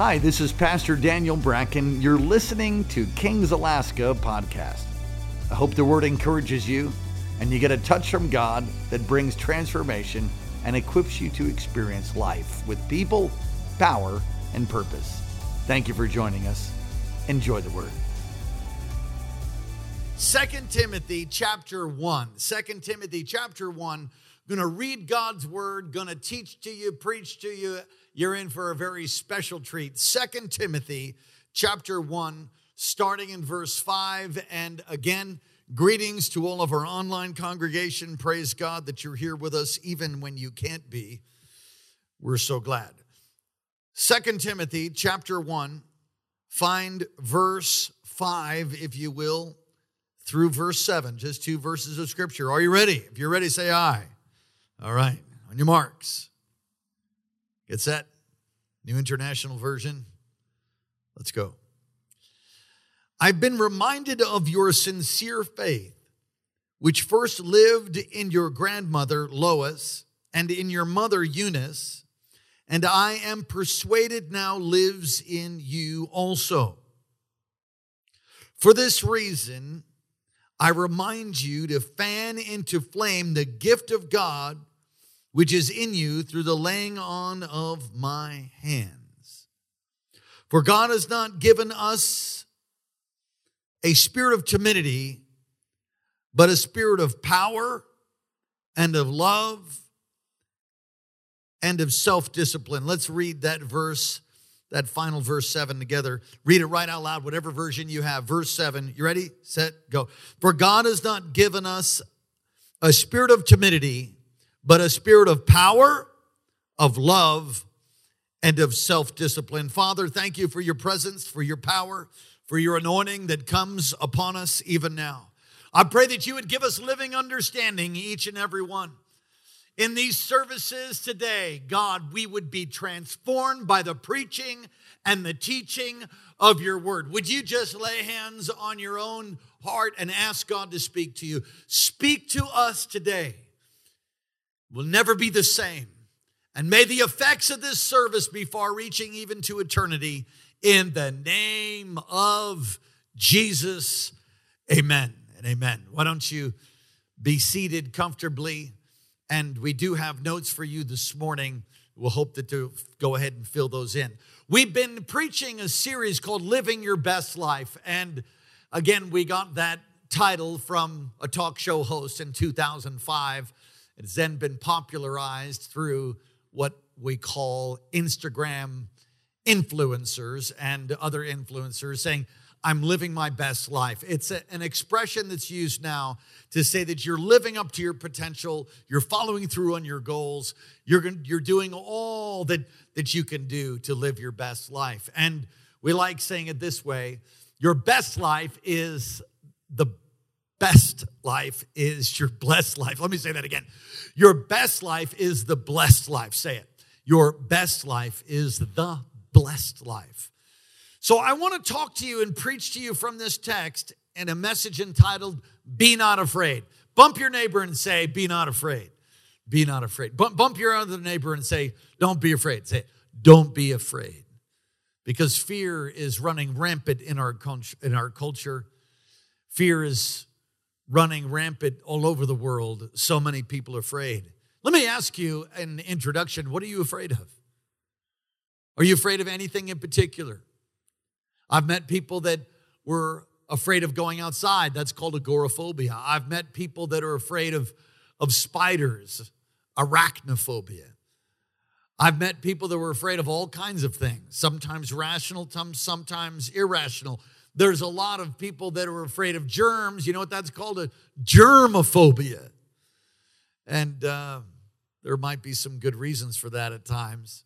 Hi, this is Pastor Daniel Bracken. You're listening to Kings Alaska podcast. I hope the word encourages you and you get a touch from God that brings transformation and equips you to experience life with people, power, and purpose. Thank you for joining us. Enjoy the word. Second Timothy chapter 1. 2 Timothy chapter 1. Going to read God's word, going to teach to you, preach to you. You're in for a very special treat. Second Timothy chapter 1, starting in verse 5. And again, greetings to all of our online congregation. Praise God that you're here with us, even when you can't be. We're so glad. Second Timothy chapter 1, find verse 5, if you will through verse 7, just two verses of scripture. Are you ready? If you're ready, say aye. All right, on your marks. Get set. New International Version. Let's go. I've been reminded of your sincere faith, which first lived in your grandmother Lois and in your mother Eunice, and I am persuaded now lives in you also. For this reason, I remind you to fan into flame the gift of God which is in you through the laying on of my hands. For God has not given us a spirit of timidity, but a spirit of power and of love and of self discipline. Let's read that verse that final verse 7 together. Read it right out loud, whatever version you have. Verse 7. You ready? Set, go. For God has not given us a spirit of timidity, but a spirit of power, of love, and of self discipline. Father, thank you for your presence, for your power, for your anointing that comes upon us even now. I pray that you would give us living understanding, each and every one in these services today, God, we would be transformed by the preaching and the teaching of your word. Would you just lay hands on your own heart and ask God to speak to you? Speak to us today. We'll never be the same. And may the effects of this service be far reaching even to eternity. In the name of Jesus, amen and amen. Why don't you be seated comfortably? And we do have notes for you this morning. We'll hope that to go ahead and fill those in. We've been preaching a series called Living Your Best Life. And again, we got that title from a talk show host in 2005. It's then been popularized through what we call Instagram influencers and other influencers saying, I'm living my best life. It's a, an expression that's used now to say that you're living up to your potential, you're following through on your goals, you're, you're doing all that, that you can do to live your best life. And we like saying it this way your best life is the best life is your blessed life. Let me say that again. Your best life is the blessed life. Say it. Your best life is the blessed life. So I want to talk to you and preach to you from this text in a message entitled, Be Not Afraid. Bump your neighbor and say, Be not afraid. Be not afraid. Bump, bump your other neighbor and say, Don't be afraid. Say, Don't be afraid. Because fear is running rampant in our, in our culture. Fear is running rampant all over the world. So many people are afraid. Let me ask you an introduction what are you afraid of? Are you afraid of anything in particular? I've met people that were afraid of going outside. That's called agoraphobia. I've met people that are afraid of, of spiders, arachnophobia. I've met people that were afraid of all kinds of things, sometimes rational, sometimes irrational. There's a lot of people that are afraid of germs. You know what that's called? A germophobia. And uh, there might be some good reasons for that at times.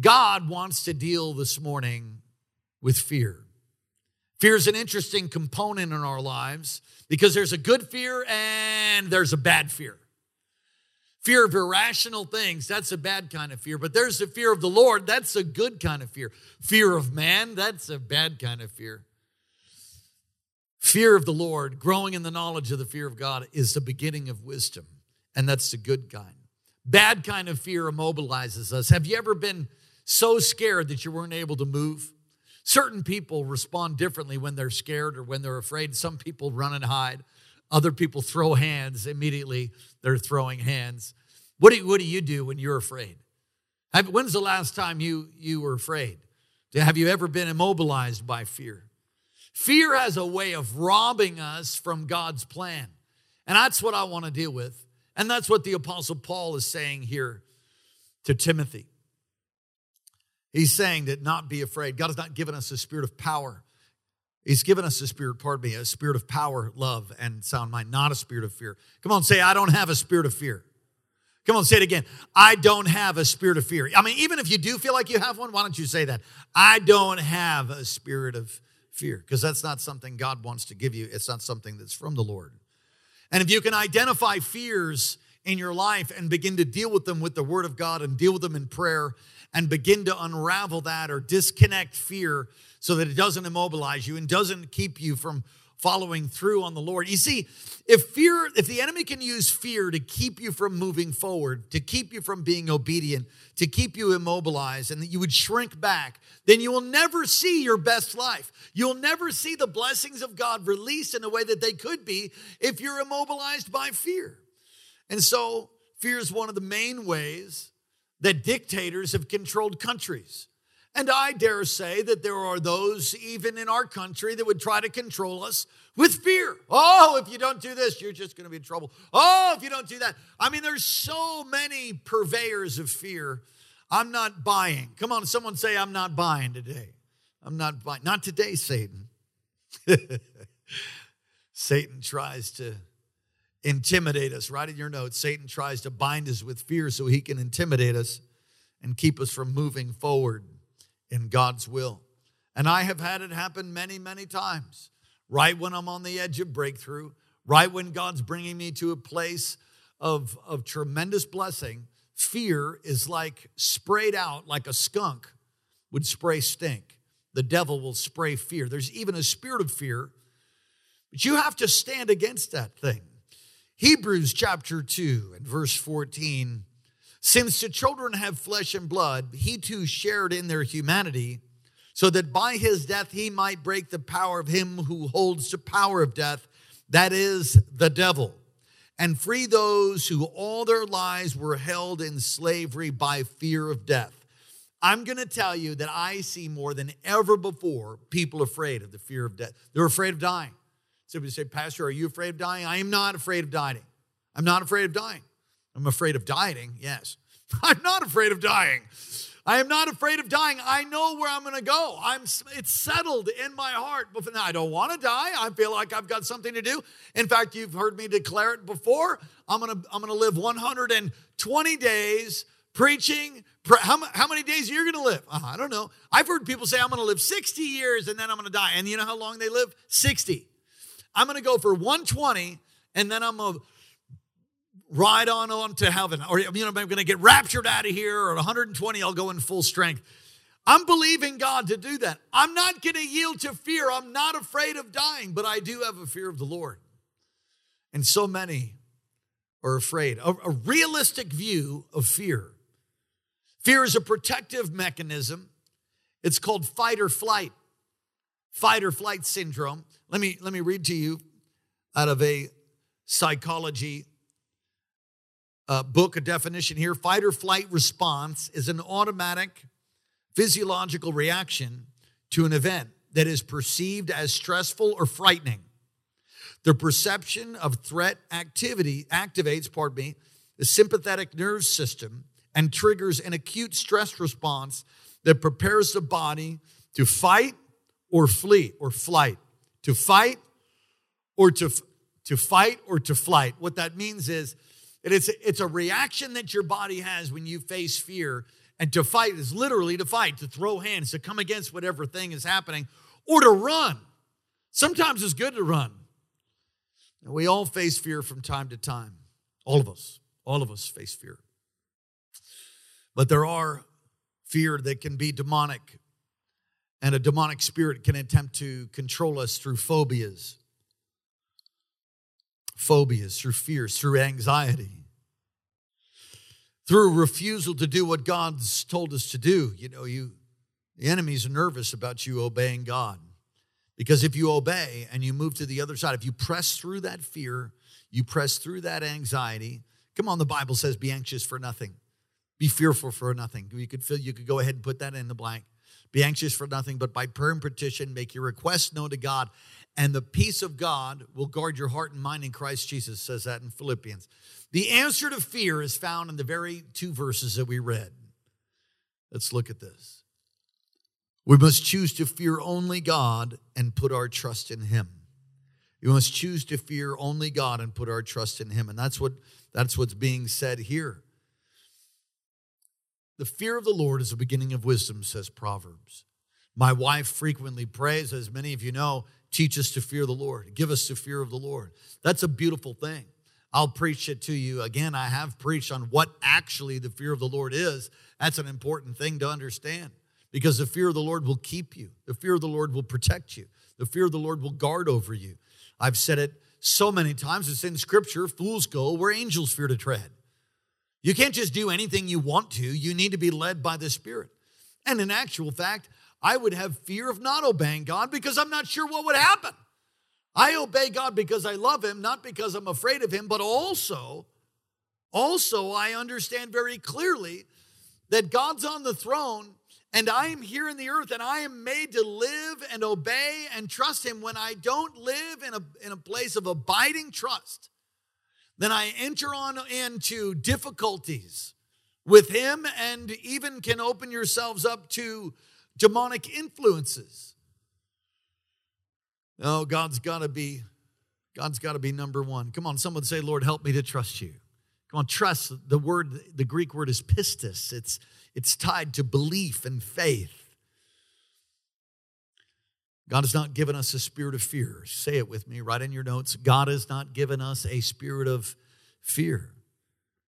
God wants to deal this morning with fear. Fear is an interesting component in our lives because there's a good fear and there's a bad fear. Fear of irrational things, that's a bad kind of fear. But there's the fear of the Lord, that's a good kind of fear. Fear of man, that's a bad kind of fear. Fear of the Lord, growing in the knowledge of the fear of God, is the beginning of wisdom, and that's the good kind. Bad kind of fear immobilizes us. Have you ever been so scared that you weren't able to move? Certain people respond differently when they're scared or when they're afraid. Some people run and hide. Other people throw hands immediately. They're throwing hands. What do you, what do, you do when you're afraid? Have, when's the last time you, you were afraid? Have you ever been immobilized by fear? Fear has a way of robbing us from God's plan. And that's what I want to deal with. And that's what the Apostle Paul is saying here to Timothy. He's saying that not be afraid. God has not given us a spirit of power. He's given us a spirit, pardon me, a spirit of power, love, and sound mind, not a spirit of fear. Come on, say, I don't have a spirit of fear. Come on, say it again. I don't have a spirit of fear. I mean, even if you do feel like you have one, why don't you say that? I don't have a spirit of fear, because that's not something God wants to give you. It's not something that's from the Lord. And if you can identify fears in your life and begin to deal with them with the Word of God and deal with them in prayer and begin to unravel that or disconnect fear so that it doesn't immobilize you and doesn't keep you from following through on the Lord. You see, if fear, if the enemy can use fear to keep you from moving forward, to keep you from being obedient, to keep you immobilized, and that you would shrink back, then you will never see your best life. You'll never see the blessings of God released in a way that they could be if you're immobilized by fear. And so, fear is one of the main ways that dictators have controlled countries. And I dare say that there are those, even in our country, that would try to control us with fear. Oh, if you don't do this, you're just going to be in trouble. Oh, if you don't do that. I mean, there's so many purveyors of fear. I'm not buying. Come on, someone say, I'm not buying today. I'm not buying. Not today, Satan. Satan tries to intimidate us. Write in your notes Satan tries to bind us with fear so he can intimidate us and keep us from moving forward in God's will. And I have had it happen many, many times. Right when I'm on the edge of breakthrough, right when God's bringing me to a place of, of tremendous blessing, fear is like sprayed out like a skunk would spray stink. The devil will spray fear. There's even a spirit of fear, but you have to stand against that thing. Hebrews chapter 2 and verse 14 since the children have flesh and blood, he too shared in their humanity, so that by his death he might break the power of him who holds the power of death, that is, the devil, and free those who all their lives were held in slavery by fear of death. I'm going to tell you that I see more than ever before people afraid of the fear of death. They're afraid of dying. Somebody say, Pastor, are you afraid of dying? I am not afraid of dying. I'm not afraid of dying. I'm afraid of dieting, yes. I'm not afraid of dying. I am not afraid of dying. I know where I'm going to go. I'm it's settled in my heart. But I don't want to die. I feel like I've got something to do. In fact, you've heard me declare it before. I'm going to I'm going to live 120 days preaching. How, how many days are you going to live? Uh, I don't know. I've heard people say I'm going to live 60 years and then I'm going to die. And you know how long they live? 60. I'm going to go for 120 and then I'm going to ride on on to heaven. Or you know i'm going to get raptured out of here or 120 i'll go in full strength. I'm believing god to do that. I'm not going to yield to fear. I'm not afraid of dying but i do have a fear of the lord. And so many are afraid. A, a realistic view of fear. Fear is a protective mechanism. It's called fight or flight. Fight or flight syndrome let me let me read to you out of a psychology uh, book a definition here fight or flight response is an automatic physiological reaction to an event that is perceived as stressful or frightening. The perception of threat activity activates, pardon me, the sympathetic nerve system and triggers an acute stress response that prepares the body to fight or flee or flight. To fight or to, to fight or to flight. What that means is it's, it's a reaction that your body has when you face fear. And to fight is literally to fight, to throw hands, to come against whatever thing is happening, or to run. Sometimes it's good to run. And we all face fear from time to time. All of us. All of us face fear. But there are fear that can be demonic. And a demonic spirit can attempt to control us through phobias phobias, through fears, through anxiety. through refusal to do what God's told us to do. You know, you the enemy's nervous about you obeying God. Because if you obey and you move to the other side, if you press through that fear, you press through that anxiety. Come on, the Bible says, be anxious for nothing. Be fearful for nothing. You could feel you could go ahead and put that in the blank. Be anxious for nothing, but by prayer and petition, make your requests known to God, and the peace of God will guard your heart and mind in Christ Jesus, says that in Philippians. The answer to fear is found in the very two verses that we read. Let's look at this. We must choose to fear only God and put our trust in Him. We must choose to fear only God and put our trust in Him. And that's what that's what's being said here. The fear of the Lord is the beginning of wisdom, says Proverbs. My wife frequently prays, as many of you know, teach us to fear the Lord, give us the fear of the Lord. That's a beautiful thing. I'll preach it to you again. I have preached on what actually the fear of the Lord is. That's an important thing to understand because the fear of the Lord will keep you, the fear of the Lord will protect you, the fear of the Lord will guard over you. I've said it so many times, it's in scripture fools go where angels fear to tread. You can't just do anything you want to, you need to be led by the Spirit. And in actual fact, I would have fear of not obeying God because I'm not sure what would happen. I obey God because I love him, not because I'm afraid of him, but also also I understand very clearly that God's on the throne and I am here in the earth and I am made to live and obey and trust him when I don't live in a, in a place of abiding trust then I enter on into difficulties with him and even can open yourselves up to demonic influences. Oh, God's got to be God's got to be number 1. Come on, someone say, "Lord, help me to trust you." Come on, trust. The word the Greek word is pistis. It's it's tied to belief and faith. God has not given us a spirit of fear. Say it with me, write in your notes. God has not given us a spirit of fear.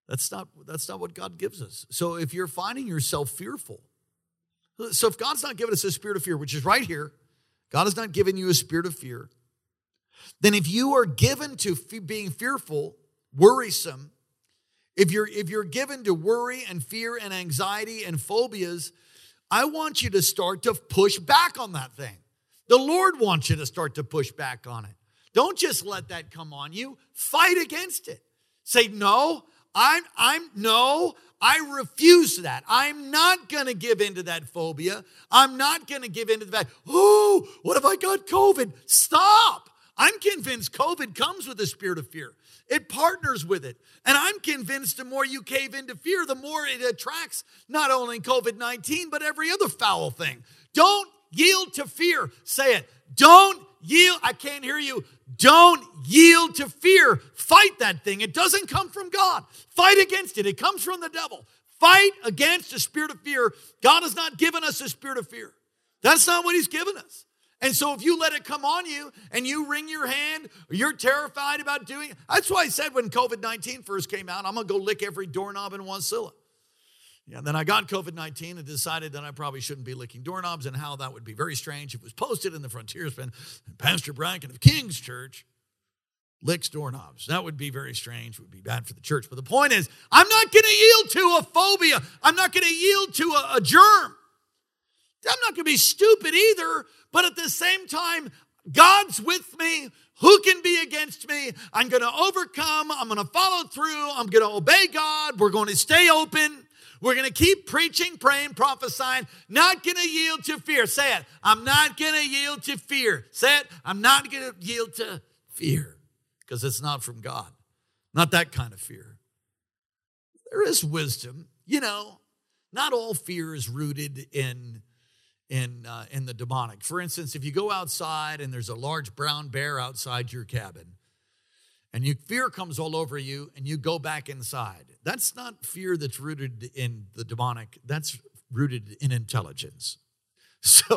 That's not, that's not what God gives us. So if you're finding yourself fearful, so if God's not given us a spirit of fear, which is right here, God has not given you a spirit of fear, then if you are given to being fearful, worrisome, if you're if you're given to worry and fear and anxiety and phobias, I want you to start to push back on that thing. The Lord wants you to start to push back on it. Don't just let that come on you. Fight against it. Say, no, I'm, I'm, no, I refuse that. I'm not going to give into that phobia. I'm not going to give into the fact, oh, what if I got COVID? Stop. I'm convinced COVID comes with a spirit of fear. It partners with it. And I'm convinced the more you cave into fear, the more it attracts not only COVID 19, but every other foul thing. Don't yield to fear. Say it. Don't yield. I can't hear you. Don't yield to fear. Fight that thing. It doesn't come from God. Fight against it. It comes from the devil. Fight against the spirit of fear. God has not given us a spirit of fear. That's not what He's given us. And so if you let it come on you and you wring your hand, you're terrified about doing it. That's why I said when COVID 19 first came out, I'm going to go lick every doorknob in Wasilla. Yeah, then I got COVID 19 and decided that I probably shouldn't be licking doorknobs and how that would be very strange. It was posted in the frontiersman, Pastor Bracken of King's Church licks doorknobs. That would be very strange, would be bad for the church. But the point is, I'm not going to yield to a phobia, I'm not going to yield to a, a germ. I'm not going to be stupid either, but at the same time, God's with me. Who can be against me? I'm going to overcome. I'm going to follow through. I'm going to obey God. We're going to stay open. We're going to keep preaching, praying, prophesying, not going to yield to fear. Say it. I'm not going to yield to fear. Say it. I'm not going to yield to fear because it's not from God. Not that kind of fear. There is wisdom. You know, not all fear is rooted in in uh, in the demonic. For instance, if you go outside and there's a large brown bear outside your cabin, and you, fear comes all over you and you go back inside. That's not fear that's rooted in the demonic, that's rooted in intelligence. So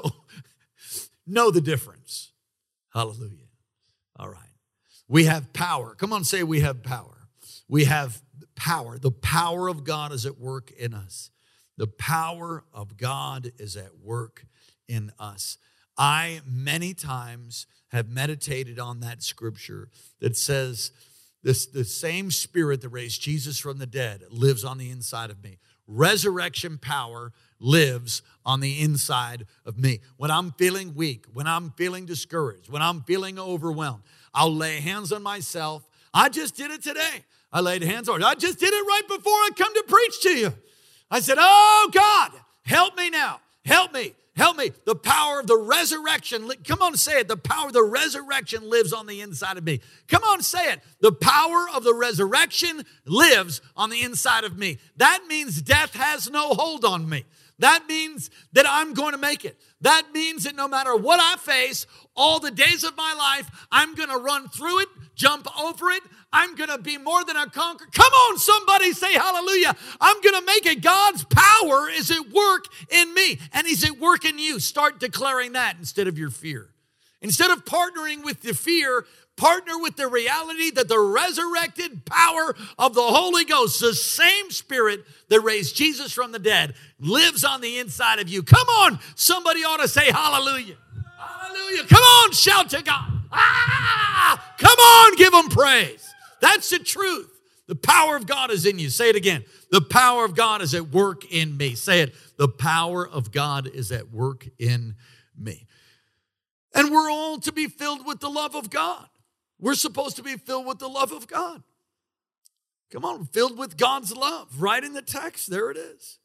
know the difference. Hallelujah. All right. We have power. Come on, say we have power. We have power. The power of God is at work in us. The power of God is at work in us. I many times have meditated on that scripture that says This the same spirit that raised Jesus from the dead lives on the inside of me. Resurrection power lives on the inside of me. When I'm feeling weak, when I'm feeling discouraged, when I'm feeling overwhelmed, I'll lay hands on myself. I just did it today. I laid hands on. I just did it right before I come to preach to you. I said, "Oh God, help me now. Help me. Help me. The power of the resurrection. Come on, say it. The power of the resurrection lives on the inside of me. Come on, say it. The power of the resurrection lives on the inside of me. That means death has no hold on me. That means that I'm going to make it. That means that no matter what I face, all the days of my life, I'm going to run through it, jump over it. I'm going to be more than a conqueror. Come on, somebody say hallelujah. I'm going to make it. God's power is at work in me, and He's at work in you. Start declaring that instead of your fear. Instead of partnering with the fear, partner with the reality that the resurrected power of the Holy Ghost, the same spirit that raised Jesus from the dead, lives on the inside of you. Come on, somebody ought to say hallelujah. Hallelujah. Come on, shout to God. Ah, come on, give him praise. That's the truth. The power of God is in you. Say it again. The power of God is at work in me. Say it. The power of God is at work in me. And we're all to be filled with the love of God. We're supposed to be filled with the love of God. Come on, filled with God's love. Right in the text, there it is.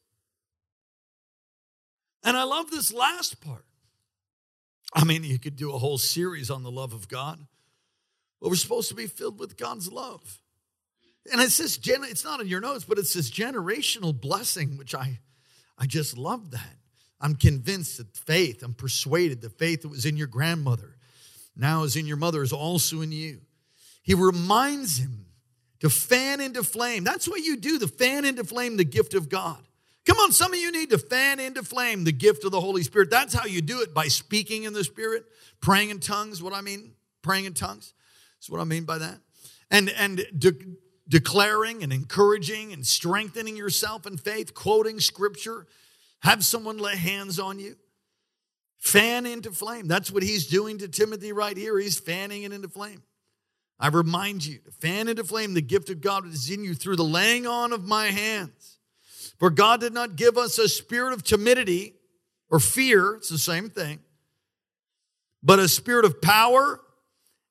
And I love this last part. I mean, you could do a whole series on the love of God. We're supposed to be filled with God's love. And it's not in your notes, but it's this generational blessing, which I, I just love that. I'm convinced that faith, I'm persuaded the faith that was in your grandmother, now is in your mother, is also in you. He reminds him to fan into flame. That's what you do, the fan into flame the gift of God. Come on, some of you need to fan into flame the gift of the Holy Spirit. That's how you do it by speaking in the Spirit, praying in tongues. What I mean, praying in tongues. What I mean by that. And, and de- declaring and encouraging and strengthening yourself in faith, quoting scripture, have someone lay hands on you. Fan into flame. That's what he's doing to Timothy right here. He's fanning it into flame. I remind you to fan into flame the gift of God that is in you through the laying on of my hands. For God did not give us a spirit of timidity or fear, it's the same thing, but a spirit of power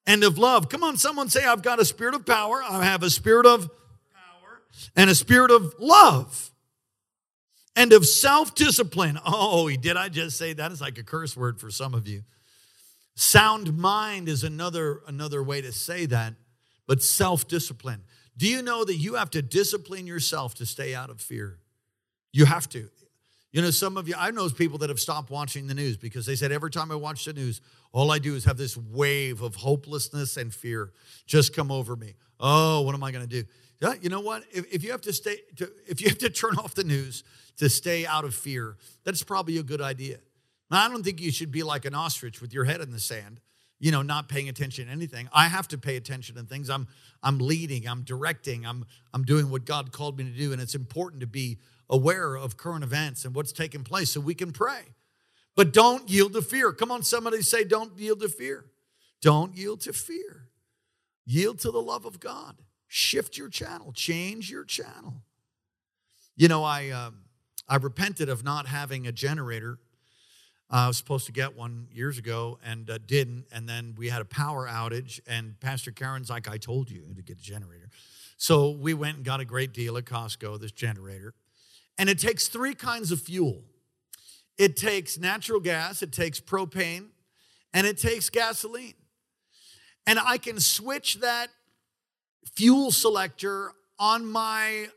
and of love. Come on, someone say, I've got a spirit of power, I have a spirit of power, and a spirit of love, and of self discipline. Oh, did I just say that? Is like a curse word for some of you. Sound mind is another, another way to say that, but self discipline. Do you know that you have to discipline yourself to stay out of fear? You have to. You know, some of you, I know people that have stopped watching the news because they said every time I watch the news, all I do is have this wave of hopelessness and fear just come over me. Oh, what am I going to do? Yeah, you know what? If, if you have to stay, to, if you have to turn off the news to stay out of fear, that's probably a good idea. Now, I don't think you should be like an ostrich with your head in the sand, you know, not paying attention to anything. I have to pay attention to things. I'm, I'm leading, I'm directing, I'm, I'm doing what God called me to do, and it's important to be aware of current events and what's taking place so we can pray. But don't yield to fear. Come on, somebody say, don't yield to fear. Don't yield to fear. Yield to the love of God. Shift your channel, change your channel. You know, I, uh, I repented of not having a generator. Uh, I was supposed to get one years ago and uh, didn't. And then we had a power outage, and Pastor Karen's like, I told you to get a generator. So we went and got a great deal at Costco, this generator. And it takes three kinds of fuel it takes natural gas, it takes propane, and it takes gasoline. And I can switch that fuel selector on my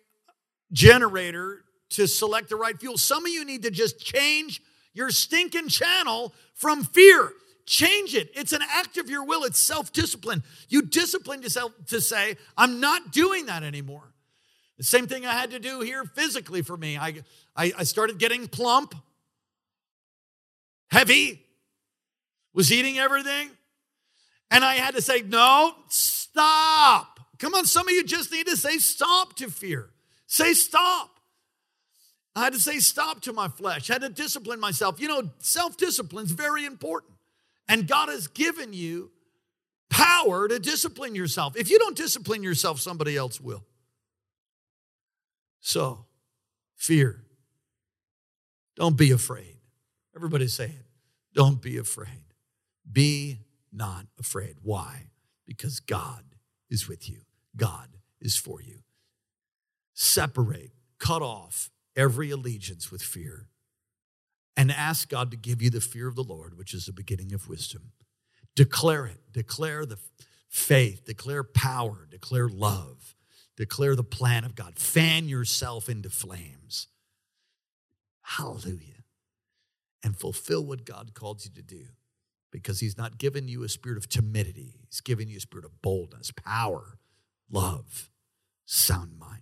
generator to select the right fuel. Some of you need to just change your stinking channel from fear. Change it. It's an act of your will, it's self discipline. You discipline yourself to say, I'm not doing that anymore. The same thing I had to do here physically for me. I, I, I started getting plump, heavy, was eating everything. And I had to say, no, stop. Come on, some of you just need to say stop to fear. Say stop. I had to say stop to my flesh. I had to discipline myself. You know, self discipline is very important. And God has given you power to discipline yourself. If you don't discipline yourself, somebody else will. So, fear. Don't be afraid. Everybody say it. Don't be afraid. Be not afraid. Why? Because God is with you, God is for you. Separate, cut off every allegiance with fear, and ask God to give you the fear of the Lord, which is the beginning of wisdom. Declare it. Declare the faith, declare power, declare love, declare the plan of God. Fan yourself into flames. Hallelujah. And fulfill what God called you to do because He's not given you a spirit of timidity, He's given you a spirit of boldness, power, love, sound mind.